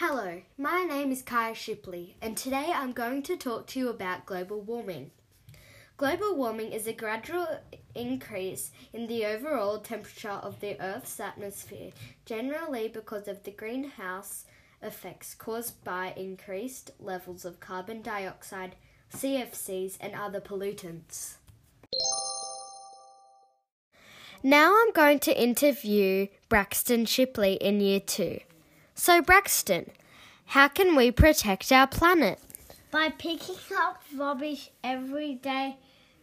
Hello, my name is Kaya Shipley, and today I'm going to talk to you about global warming. Global warming is a gradual increase in the overall temperature of the Earth's atmosphere, generally because of the greenhouse effects caused by increased levels of carbon dioxide, CFCs, and other pollutants. Now I'm going to interview Braxton Shipley in Year 2. So, Braxton, how can we protect our planet? By picking up rubbish every day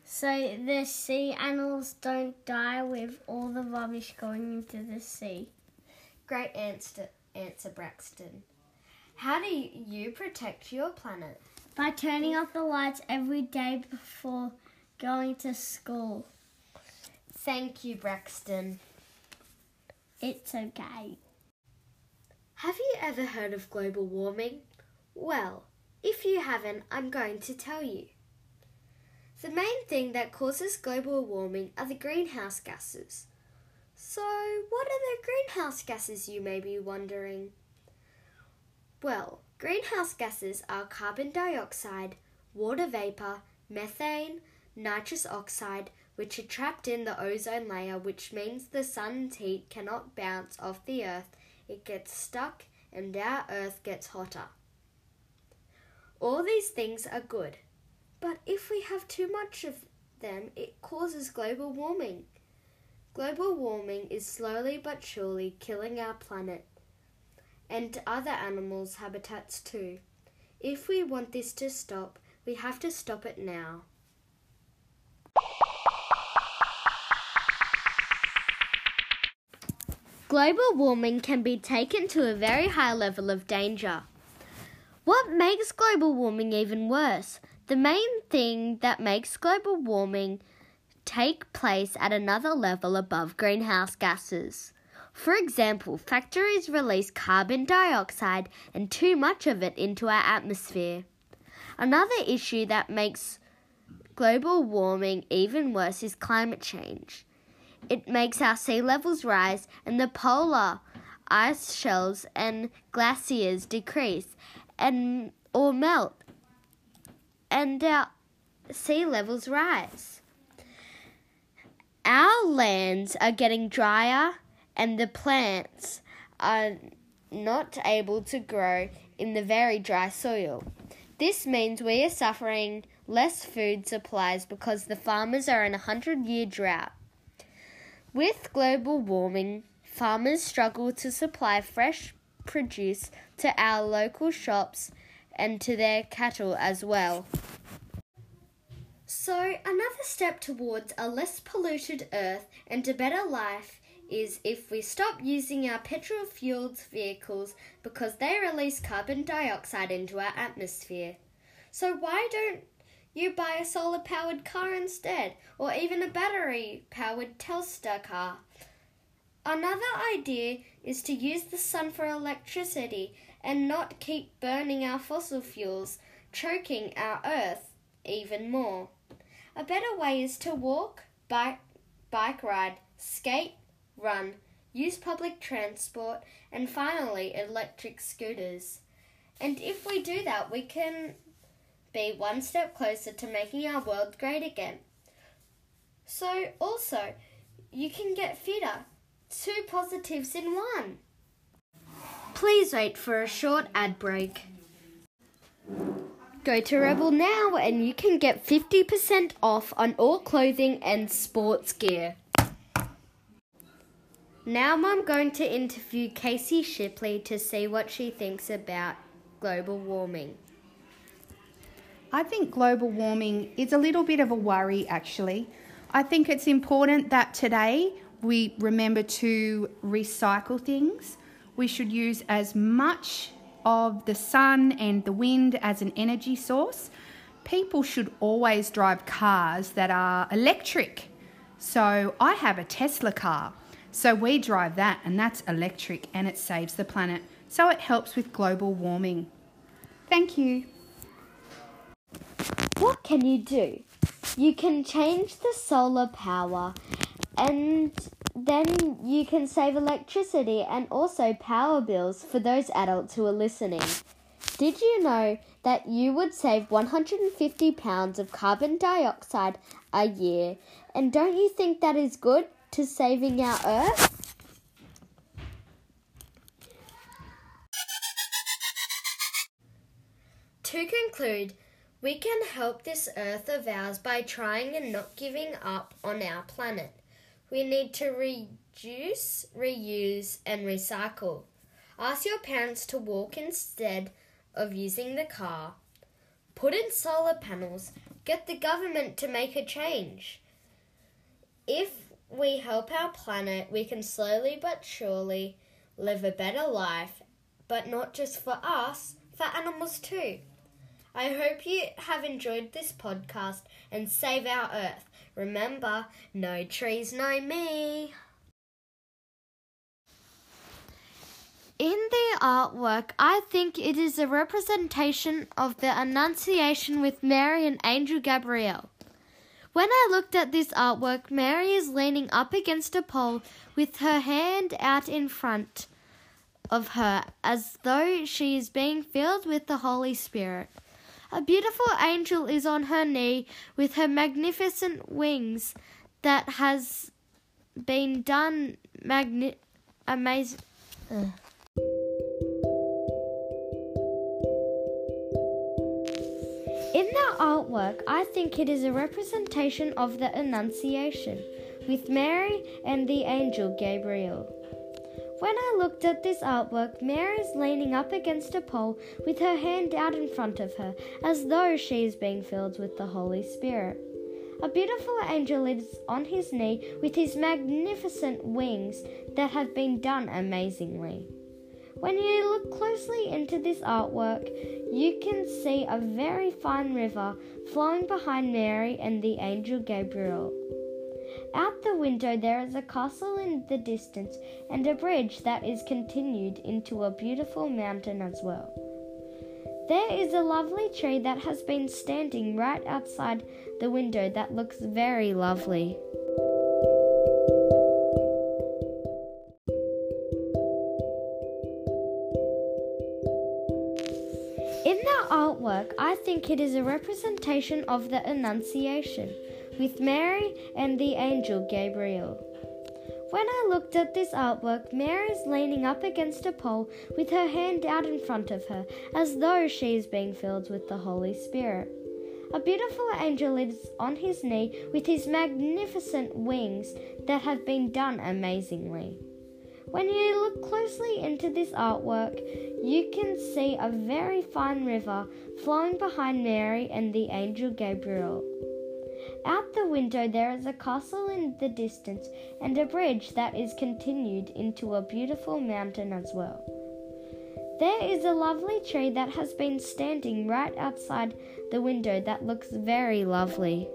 so the sea animals don't die with all the rubbish going into the sea. Great answer, answer Braxton. How do you protect your planet? By turning off the lights every day before going to school. Thank you, Braxton. It's okay. Have you ever heard of global warming? Well, if you haven't, I'm going to tell you. The main thing that causes global warming are the greenhouse gases. So, what are the greenhouse gases, you may be wondering? Well, greenhouse gases are carbon dioxide, water vapour, methane, nitrous oxide, which are trapped in the ozone layer, which means the sun's heat cannot bounce off the earth. It gets stuck and our earth gets hotter. All these things are good, but if we have too much of them, it causes global warming. Global warming is slowly but surely killing our planet and other animals' habitats too. If we want this to stop, we have to stop it now. Global warming can be taken to a very high level of danger. What makes global warming even worse? The main thing that makes global warming take place at another level above greenhouse gases. For example, factories release carbon dioxide and too much of it into our atmosphere. Another issue that makes global warming even worse is climate change. It makes our sea levels rise and the polar ice shelves and glaciers decrease and or melt and our sea levels rise. Our lands are getting drier and the plants are not able to grow in the very dry soil. This means we are suffering less food supplies because the farmers are in a hundred year drought. With global warming, farmers struggle to supply fresh produce to our local shops and to their cattle as well. So, another step towards a less polluted earth and a better life is if we stop using our petrol fueled vehicles because they release carbon dioxide into our atmosphere. So, why don't you buy a solar powered car instead, or even a battery powered Tesla car? Another idea is to use the sun for electricity and not keep burning our fossil fuels, choking our earth even more. A better way is to walk, bike, bike ride, skate, run, use public transport, and finally electric scooters. And if we do that, we can be one step closer to making our world great again. So, also, you can get fitter. Two positives in one. Please wait for a short ad break. Go to Rebel now and you can get 50% off on all clothing and sports gear. Now I'm going to interview Casey Shipley to see what she thinks about global warming. I think global warming is a little bit of a worry actually. I think it's important that today we remember to recycle things. We should use as much of the sun and the wind as an energy source. People should always drive cars that are electric. So I have a Tesla car. So we drive that, and that's electric and it saves the planet. So it helps with global warming. Thank you. What can you do? You can change the solar power and then you can save electricity and also power bills for those adults who are listening. Did you know that you would save 150 pounds of carbon dioxide a year? And don't you think that is good to saving our earth? To conclude, we can help this earth of ours by trying and not giving up on our planet. We need to reduce, reuse, and recycle. Ask your parents to walk instead of using the car. Put in solar panels. Get the government to make a change. If we help our planet, we can slowly but surely live a better life, but not just for us, for animals too. I hope you have enjoyed this podcast and save our earth. Remember, no trees, no me. In the artwork, I think it is a representation of the Annunciation with Mary and Angel Gabriel. When I looked at this artwork, Mary is leaning up against a pole with her hand out in front of her as though she is being filled with the Holy Spirit. A beautiful angel is on her knee with her magnificent wings that has been done magni- amazing. In the artwork, I think it is a representation of the Annunciation with Mary and the angel Gabriel. When I looked at this artwork, Mary is leaning up against a pole with her hand out in front of her, as though she is being filled with the Holy Spirit. A beautiful angel is on his knee with his magnificent wings that have been done amazingly. When you look closely into this artwork, you can see a very fine river flowing behind Mary and the angel Gabriel. Out the window, there is a castle in the distance and a bridge that is continued into a beautiful mountain as well. There is a lovely tree that has been standing right outside the window that looks very lovely. In the artwork, I think it is a representation of the Annunciation with Mary and the angel Gabriel. When I looked at this artwork, Mary is leaning up against a pole with her hand out in front of her, as though she is being filled with the Holy Spirit. A beautiful angel is on his knee with his magnificent wings that have been done amazingly. When you look closely into this artwork, you can see a very fine river flowing behind Mary and the angel Gabriel. Out the window, there is a castle in the distance and a bridge that is continued into a beautiful mountain as well. There is a lovely tree that has been standing right outside the window that looks very lovely.